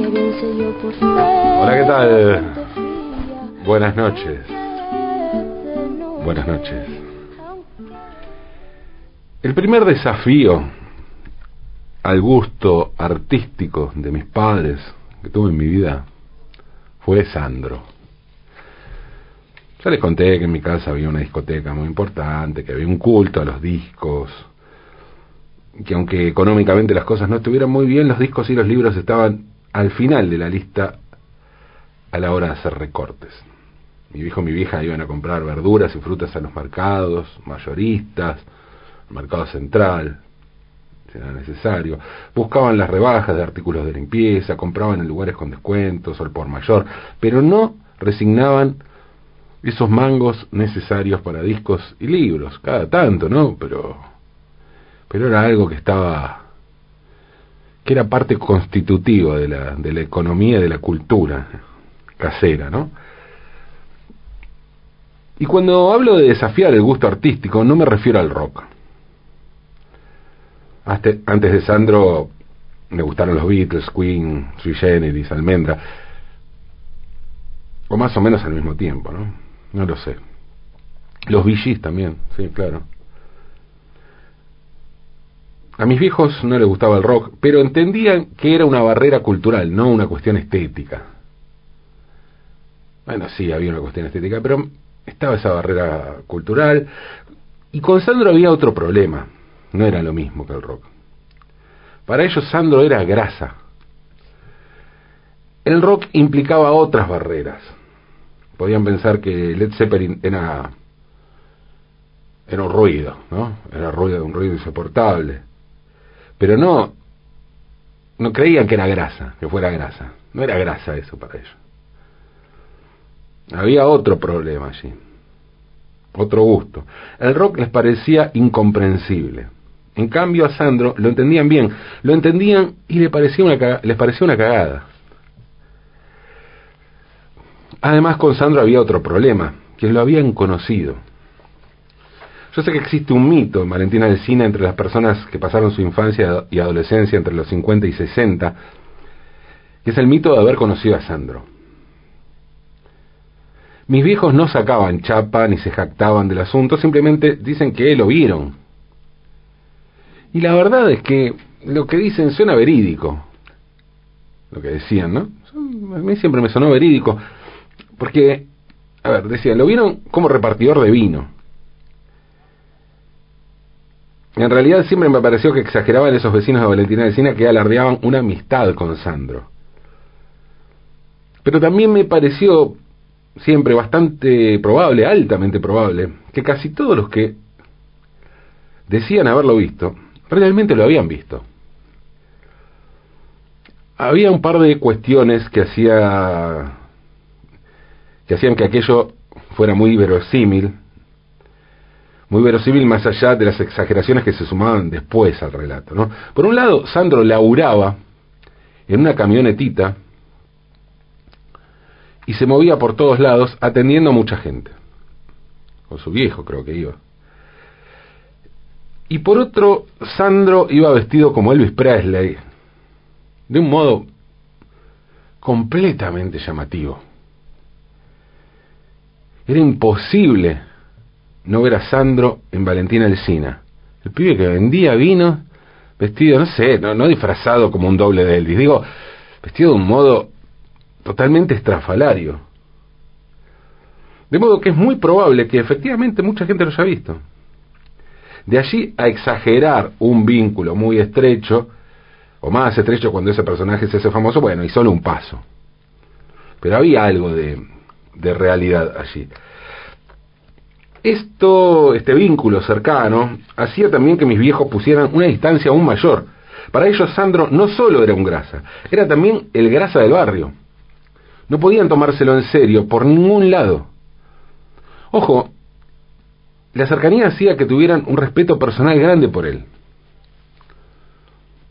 que Hola, ¿qué tal? Buenas noches. Buenas noches. El primer desafío al gusto artístico de mis padres que tuve en mi vida fue Sandro. Ya les conté que en mi casa había una discoteca muy importante, que había un culto a los discos, que aunque económicamente las cosas no estuvieran muy bien, los discos y los libros estaban al final de la lista a la hora de hacer recortes. Mi viejo y mi vieja iban a comprar verduras y frutas a los mercados, mayoristas, mercado central, si era necesario. Buscaban las rebajas de artículos de limpieza, compraban en lugares con descuentos o el por mayor, pero no resignaban esos mangos necesarios para discos y libros, cada tanto, ¿no? Pero, pero era algo que estaba, que era parte constitutiva de la, de la economía de la cultura casera, ¿no? Y cuando hablo de desafiar el gusto artístico, no me refiero al rock. antes de Sandro me gustaron los Beatles, Queen, Sui Generis, Almendra. O más o menos al mismo tiempo, ¿no? No lo sé. Los VGs también, sí, claro. A mis viejos no les gustaba el rock, pero entendían que era una barrera cultural, no una cuestión estética. Bueno, sí, había una cuestión estética, pero estaba esa barrera cultural. Y con Sandro había otro problema. No era lo mismo que el rock. Para ellos Sandro era grasa. El rock implicaba otras barreras. Podían pensar que Led Zeppelin era, era un ruido, ¿no? Era ruido, un ruido insoportable. Pero no, no creían que era grasa, que fuera grasa. No era grasa eso para ellos. Había otro problema allí, otro gusto. El rock les parecía incomprensible. En cambio a Sandro lo entendían bien, lo entendían y le parecía una, les parecía una cagada. Además con Sandro había otro problema, que lo habían conocido. Yo sé que existe un mito en Valentina Cine entre las personas que pasaron su infancia y adolescencia entre los 50 y 60, que es el mito de haber conocido a Sandro. Mis viejos no sacaban chapa ni se jactaban del asunto, simplemente dicen que lo vieron. Y la verdad es que lo que dicen suena verídico. Lo que decían, ¿no? A mí siempre me sonó verídico. Porque, a ver, decían, lo vieron como repartidor de vino. En realidad siempre me pareció que exageraban esos vecinos de Valentina de Sina que alardeaban una amistad con Sandro. Pero también me pareció siempre bastante probable, altamente probable, que casi todos los que decían haberlo visto, realmente lo habían visto. Había un par de cuestiones que hacía que hacían que aquello fuera muy verosímil, muy verosímil más allá de las exageraciones que se sumaban después al relato. ¿no? Por un lado, Sandro laburaba en una camionetita y se movía por todos lados atendiendo a mucha gente. Con su viejo creo que iba. Y por otro, Sandro iba vestido como Elvis Presley, de un modo completamente llamativo. Era imposible no ver a Sandro en Valentina Alcina. El pibe que vendía vino, vestido, no sé, no, disfrazado como un doble de Elvis, digo, vestido de un modo totalmente estrafalario. De modo que es muy probable que efectivamente mucha gente lo haya visto. De allí a exagerar un vínculo muy estrecho, o más estrecho cuando ese personaje se hace famoso, bueno, y solo un paso. Pero había algo de realidad allí. Esto, este vínculo cercano, hacía también que mis viejos pusieran una distancia aún mayor. Para ellos Sandro no solo era un grasa, era también el grasa del barrio. No podían tomárselo en serio por ningún lado. Ojo, la cercanía hacía que tuvieran un respeto personal grande por él.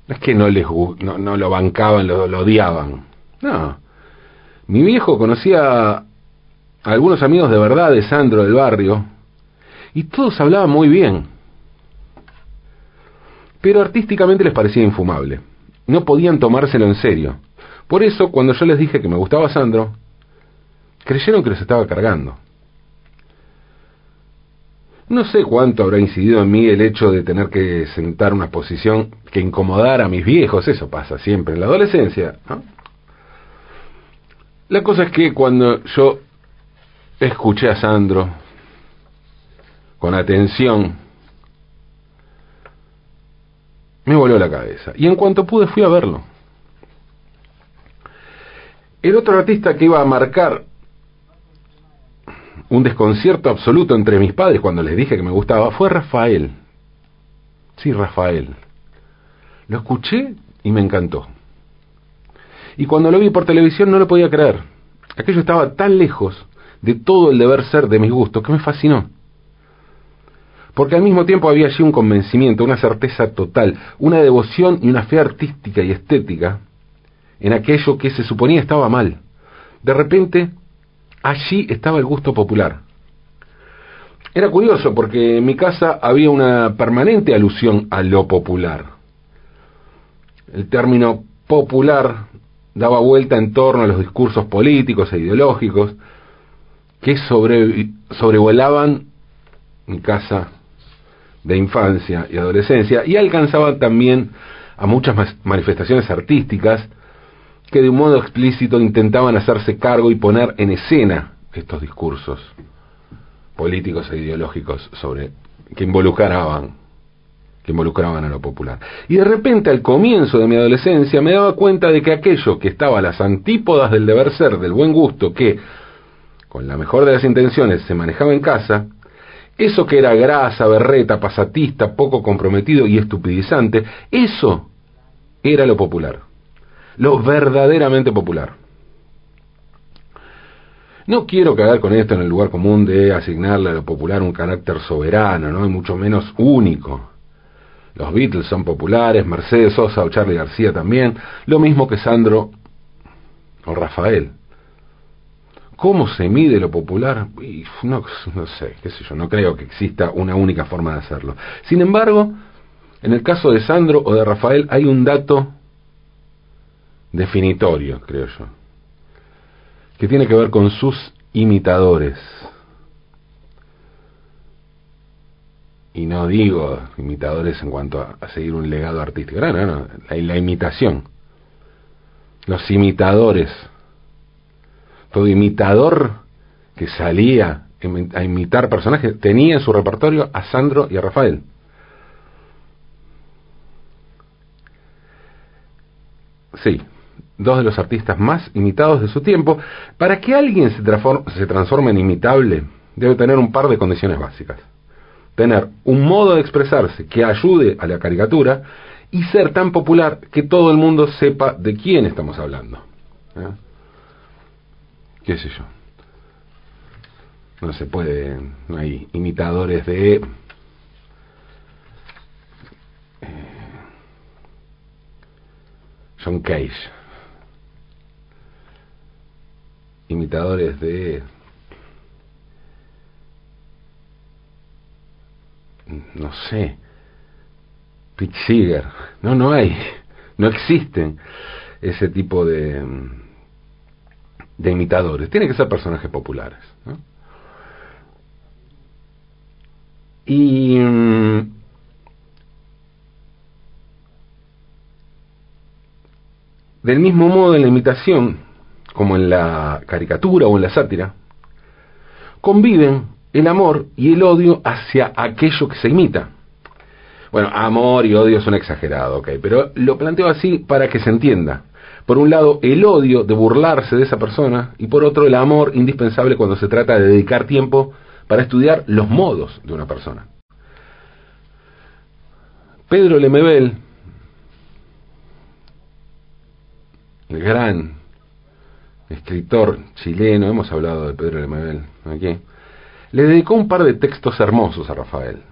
No es que no les no, no lo bancaban, lo, lo, odiaban. No. Mi viejo conocía a algunos amigos de verdad de Sandro del barrio y todos hablaban muy bien. Pero artísticamente les parecía infumable. No podían tomárselo en serio. Por eso, cuando yo les dije que me gustaba Sandro, creyeron que los estaba cargando. No sé cuánto habrá incidido en mí el hecho de tener que sentar una posición que incomodara a mis viejos, eso pasa siempre en la adolescencia. La cosa es que cuando yo escuché a Sandro con atención, me voló la cabeza. Y en cuanto pude fui a verlo. El otro artista que iba a marcar un desconcierto absoluto entre mis padres cuando les dije que me gustaba fue Rafael. Sí, Rafael. Lo escuché y me encantó. Y cuando lo vi por televisión no lo podía creer. Aquello estaba tan lejos de todo el deber ser de mis gustos que me fascinó. Porque al mismo tiempo había allí un convencimiento, una certeza total, una devoción y una fe artística y estética en aquello que se suponía estaba mal. De repente, allí estaba el gusto popular. Era curioso porque en mi casa había una permanente alusión a lo popular. El término popular daba vuelta en torno a los discursos políticos e ideológicos que sobre, sobrevolaban mi casa de infancia y adolescencia y alcanzaban también a muchas manifestaciones artísticas que de un modo explícito intentaban hacerse cargo y poner en escena estos discursos políticos e ideológicos sobre que involucraban que involucraban a lo popular. Y de repente al comienzo de mi adolescencia me daba cuenta de que aquello que estaba a las antípodas del deber ser, del buen gusto, que con la mejor de las intenciones se manejaba en casa, eso que era grasa, berreta, pasatista, poco comprometido y estupidizante, eso era lo popular lo verdaderamente popular. No quiero caer con esto en el lugar común de asignarle a lo popular un carácter soberano, ¿no? y mucho menos único. Los Beatles son populares, Mercedes Sosa o Charlie García también, lo mismo que Sandro o Rafael. ¿Cómo se mide lo popular? No, no sé, qué sé yo, no creo que exista una única forma de hacerlo. Sin embargo, en el caso de Sandro o de Rafael hay un dato definitorio, creo yo, que tiene que ver con sus imitadores. Y no digo imitadores en cuanto a, seguir un legado artístico, no, no, no, la, imitación. Los imitadores. Todo imitador que salía a imitar personajes tenía en su repertorio a Sandro y a Rafael. Sí, dos de los artistas más imitados de su tiempo, para que alguien se, se transforme en imitable, debe tener un par de condiciones básicas. Tener un modo de expresarse que ayude a la caricatura y ser tan popular que todo el mundo sepa de quién estamos hablando. ¿Eh? ¿Qué sé yo? No se puede, no hay imitadores de... Eh, John Cage imitadores de no sé Pete Seeger no no hay no existen ese tipo de de imitadores tienen que ser personajes populares y del mismo modo en la imitación como en la caricatura o en la sátira, conviven el amor y el odio hacia aquello que se imita. Bueno, amor y odio son exagerados, ok, pero lo planteo así para que se entienda. Por un lado, el odio de burlarse de esa persona y por otro, el amor indispensable cuando se trata de dedicar tiempo para estudiar los modos de una persona. Pedro Lemebel, el gran escritor chileno, hemos hablado de Pedro Lemebel aquí, le dedicó un par de textos hermosos a Rafael.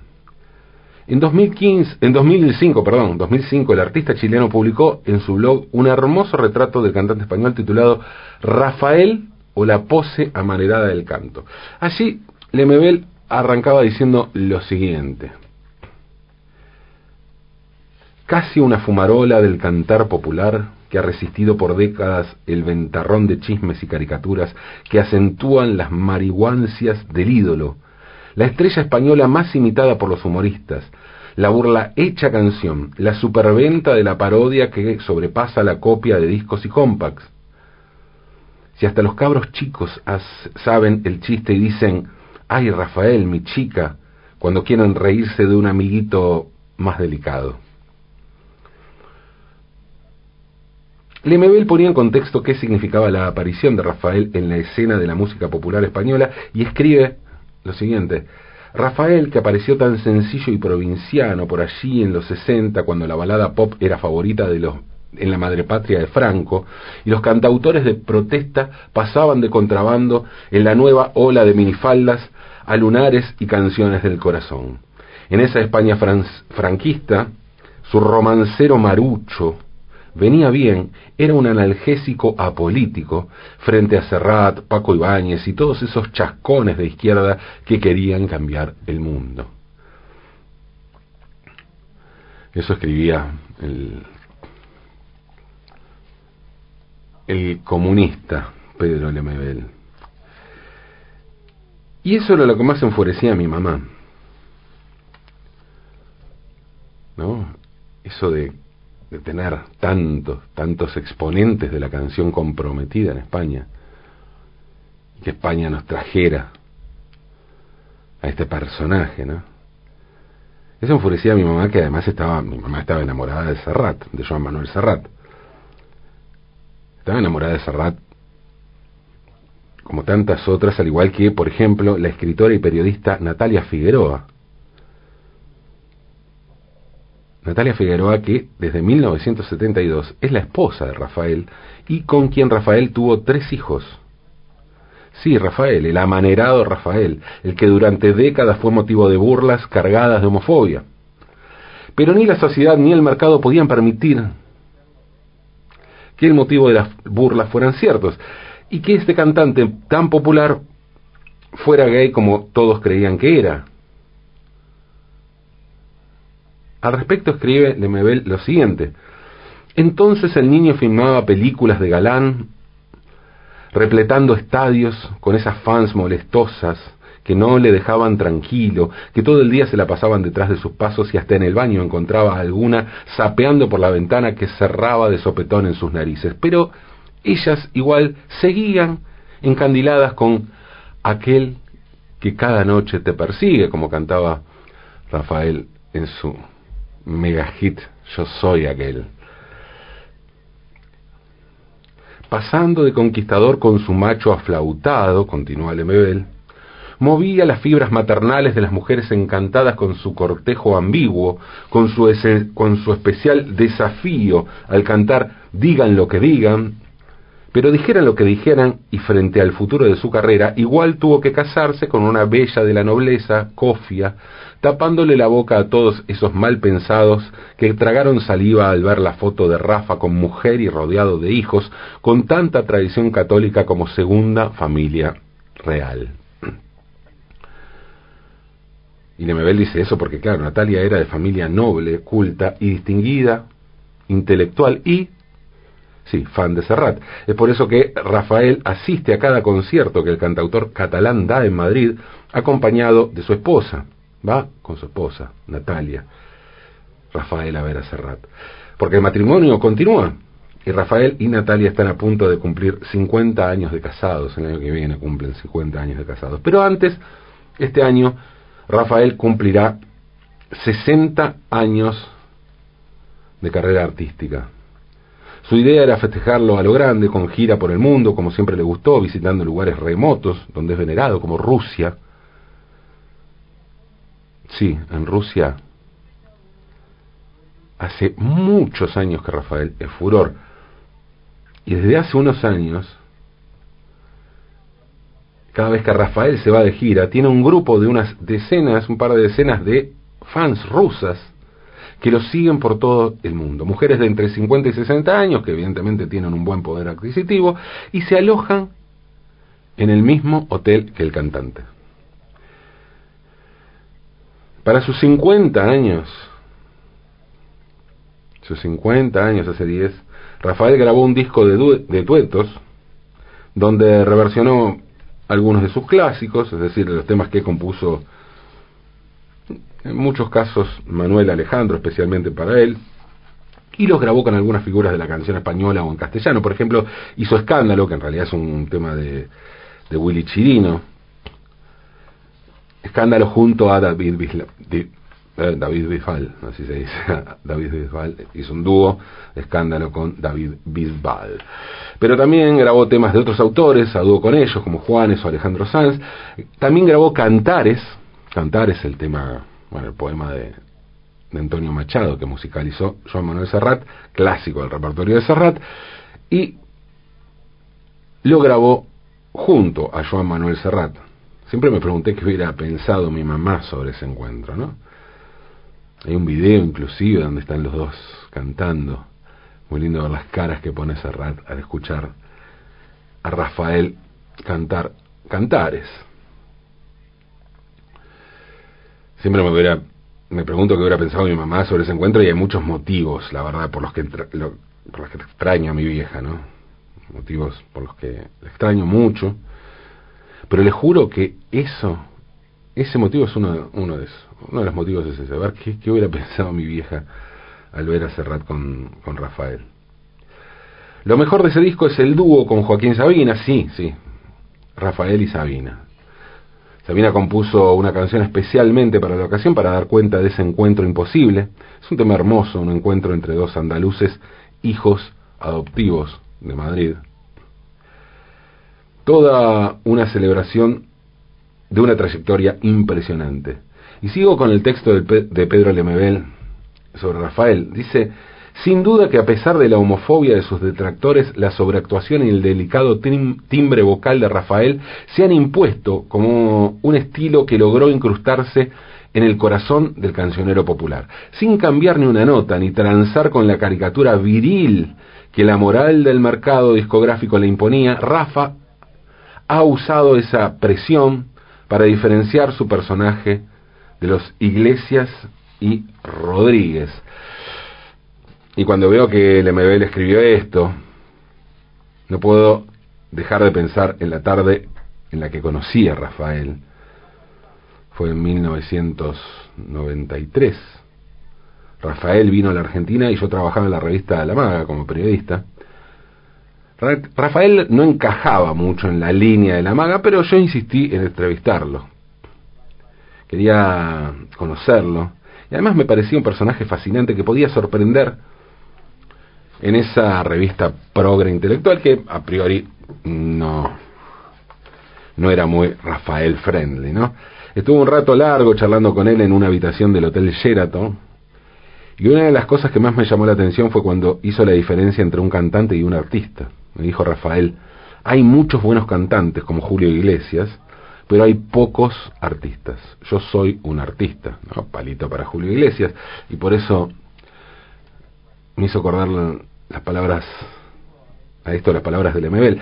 En 2015, en 2005, perdón, 2005 el artista chileno publicó en su blog un hermoso retrato del cantante español titulado Rafael o la pose amanerada del canto. Allí Lemebel arrancaba diciendo lo siguiente: Casi una fumarola del cantar popular que ha resistido por décadas el ventarrón de chismes y caricaturas que acentúan las marihuancias del ídolo, la estrella española más imitada por los humoristas, la burla hecha canción, la superventa de la parodia que sobrepasa la copia de discos y compacts. Si hasta los cabros chicos saben el chiste y dicen, ay Rafael, mi chica, cuando quieren reírse de un amiguito más delicado. Lemebel ponía en contexto qué significaba la aparición de Rafael en la escena de la música popular española y escribe lo siguiente. Rafael, que apareció tan sencillo y provinciano por allí en los 60, cuando la balada pop era favorita de los en la madrepatria de Franco, y los cantautores de protesta pasaban de contrabando en la nueva ola de minifaldas a lunares y canciones del corazón. En esa España franquista, su romancero marucho venía bien, era un analgésico apolítico frente a Serrat, Paco Ibáñez y todos esos chascones de izquierda que querían cambiar el mundo. Eso escribía el, el comunista Pedro Lemebel. Y eso era lo que más enfurecía a mi mamá. ¿No? Eso de, de tener tantos, tantos exponentes de la canción comprometida en España. Que España nos trajera a este personaje, ¿no? Eso enfurecía a mi mamá, que además estaba, mi mamá estaba enamorada de Serrat, de Joan Manuel Serrat. Estaba enamorada de Serrat como tantas otras, al igual que, por ejemplo, la escritora y periodista Natalia Figueroa. Natalia Figueroa, que desde 1972 es la esposa de Rafael y con quien Rafael tuvo tres hijos. Sí, Rafael, el amanerado Rafael, el que durante décadas fue motivo de burlas cargadas de homofobia. Pero ni la sociedad ni el mercado podían permitir que el motivo de las burlas fueran ciertos y que este cantante tan popular fuera gay como todos creían que era. Al respecto escribe Lemebel lo siguiente. Entonces el niño filmaba películas de galán, repletando estadios con esas fans molestosas que no le dejaban tranquilo, que todo el día se la pasaban detrás de sus pasos y hasta en el baño encontraba alguna sapeando por la ventana que cerraba de sopetón en sus narices. Pero ellas igual seguían encandiladas con aquel que cada noche te persigue, como cantaba Rafael en su mega hit Yo soy aquel. Pasando de conquistador con su macho aflautado, continúa Lemebel, movía las fibras maternales de las mujeres encantadas con su cortejo ambiguo, con su, con su especial desafío al cantar Digan lo que digan, pero dijeran lo que dijeran y frente al futuro de su carrera, igual tuvo que casarse con una bella de la nobleza, Cofia, tapándole la boca a todos esos mal pensados que tragaron saliva al ver la foto de Rafa con mujer y rodeado de hijos, con tanta tradición católica como segunda familia real. Y Lemebel dice eso porque, claro, Natalia era de familia noble, culta y distinguida, intelectual y Sí, fan de Serrat. Es por eso que Rafael asiste a cada concierto que el cantautor catalán da en Madrid, acompañado de su esposa. Va con su esposa, Natalia. Rafael a ver a Serrat. Porque el matrimonio continúa. Y Rafael y Natalia están a punto de cumplir 50 años de casados. El año que viene cumplen 50 años de casados. Pero antes, este año, Rafael cumplirá 60 años de carrera artística. Su idea era festejarlo a lo grande, con gira por el mundo, como siempre le gustó, visitando lugares remotos, donde es venerado, como Rusia. Sí, en Rusia hace muchos años que Rafael es furor. Y desde hace unos años, cada vez que Rafael se va de gira, tiene un grupo de unas decenas, un par de decenas de fans rusas que los siguen por todo el mundo. Mujeres de entre 50 y 60 años, que evidentemente tienen un buen poder adquisitivo, y se alojan en el mismo hotel que el cantante. Para sus 50 años, hace 50 años, hace 10, Rafael grabó un disco de, de tuetos donde reversionó algunos de sus clásicos, es decir, de los temas que compuso en muchos casos Manuel Alejandro, especialmente para él, y los grabó con algunas figuras de la canción española o en castellano. Por ejemplo, hizo Escándalo, que en realidad es un tema de, de Willy Chirino. Escándalo junto a David Bisbal, eh, Bisbal, así se dice. David Bisbal hizo un dúo Escándalo con David Bisbal. Pero también grabó temas de otros autores, a dúo con ellos, como Juanes o Alejandro Sanz. También grabó Cantares. Cantares, el tema, bueno, el poema de, de Antonio Machado, que musicalizó Joan Manuel Serrat, clásico del repertorio de Serrat, y lo grabó junto a Joan Manuel Serrat. Siempre me pregunté qué hubiera pensado mi mamá sobre ese encuentro, ¿no? Hay un video inclusive donde están los dos cantando. Muy lindo ver las caras que pone Serrat al escuchar a Rafael cantar cantares. Siempre me hubiera me pregunto qué hubiera pensado mi mamá sobre ese encuentro y hay muchos motivos, la verdad, por los que los que extraño a mi vieja, ¿no? Motivos por los que la extraño mucho. Pero le juro que eso, ese motivo es uno, uno de esos. Uno de los motivos es ese, ver qué, hubiera pensado mi vieja al ver a Serrat con Rafael. Lo mejor de ese disco es el dúo con Joaquín Sabina, sí, sí. Rafael y Sabina. Sabina compuso una canción especialmente para la ocasión para dar cuenta de ese encuentro imposible. Es un tema hermoso, un encuentro entre dos andaluces, hijos adoptivos de Madrid. Toda una celebración de una trayectoria impresionante. Y sigo con el texto de Pedro Lemebel sobre Rafael. Dice, sin duda que a pesar de la homofobia de sus detractores, la sobreactuación y el delicado timbre vocal de Rafael se han impuesto como un estilo que logró incrustarse en el corazón del cancionero popular, sin cambiar ni una nota, ni transar con la caricatura viril que la moral del mercado discográfico le imponía, Rafa ha usado esa presión para diferenciar su personaje de los Iglesias y Rodríguez. Y cuando veo que el MBL escribió esto, no puedo dejar de pensar en la tarde en la que conocí a Rafael. Fue en 1993. Rafael vino a la Argentina y yo trabajaba en la revista La Maga como periodista. Rafael no encajaba mucho en la línea de La Maga, pero yo insistí en entrevistarlo. Quería conocerlo. Y además me parecía un personaje fascinante que podía sorprender en esa revista progre intelectual que a priori no, no era muy Rafael friendly, ¿no? Estuve un rato largo charlando con él en una habitación del Hotel Sheraton y una de las cosas que más me llamó la atención fue cuando hizo la diferencia entre un cantante y un artista. Me dijo Rafael, hay muchos buenos cantantes como Julio Iglesias, pero hay pocos artistas. Yo soy un artista, ¿no? Palito para Julio Iglesias, y por eso me hizo acordar las palabras, a esto las palabras de Lemebel.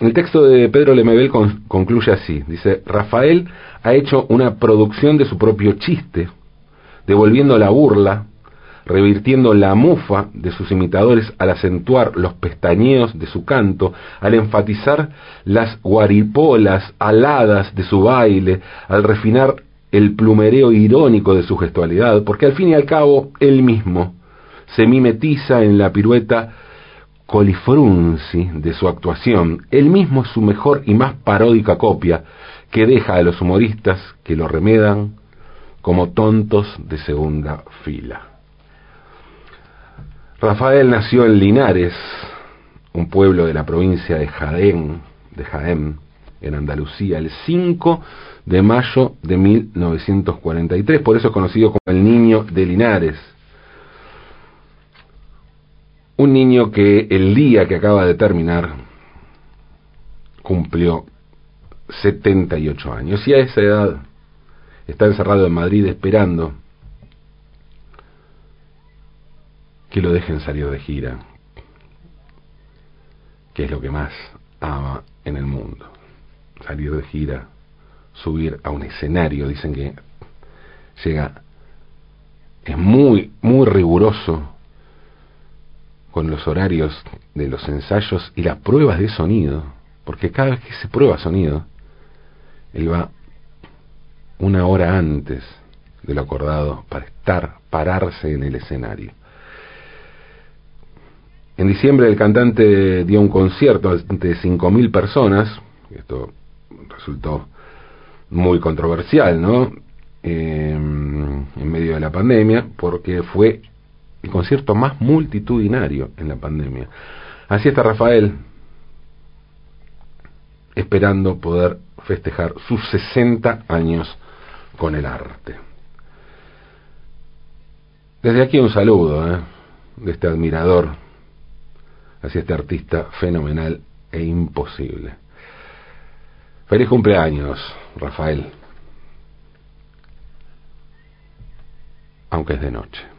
El texto de Pedro Lemebel concluye así, dice, Rafael ha hecho una producción de su propio chiste, devolviendo la burla, revirtiendo la mufa de sus imitadores al acentuar los pestañeos de su canto, al enfatizar las guaripolas aladas de su baile, al refinar el plumereo irónico de su gestualidad, porque al fin y al cabo él mismo se mimetiza en la pirueta colifrunzi de su actuación, él mismo es su mejor y más paródica copia, que deja a los humoristas que lo remedan como tontos de segunda fila. Rafael nació en Linares, un pueblo de la provincia de Jaén, de Jaén, en Andalucía, el 5 de mayo de 1943, por eso es conocido como el Niño de Linares. Un niño que el día que acaba de terminar cumplió 78 años y a esa edad está encerrado en Madrid esperando que lo dejen salir de gira, que es lo que más ama en el mundo. Salir de gira, subir a un escenario, dicen que llega, es muy, muy riguroso con los horarios de los ensayos y las pruebas de sonido, porque cada vez que se prueba sonido, él va una hora antes de lo acordado para estar, pararse en el escenario. En diciembre el cantante dio un concierto de 5.000 personas, esto resultó muy controversial, ¿no? Em, en medio de la pandemia, porque fue el concierto más multitudinario en la pandemia. Así está Rafael, esperando poder festejar sus 60 años con el arte. Desde aquí un saludo ¿eh? de este admirador hacia este artista fenomenal e imposible. Feliz cumpleaños, Rafael. Aunque es de noche.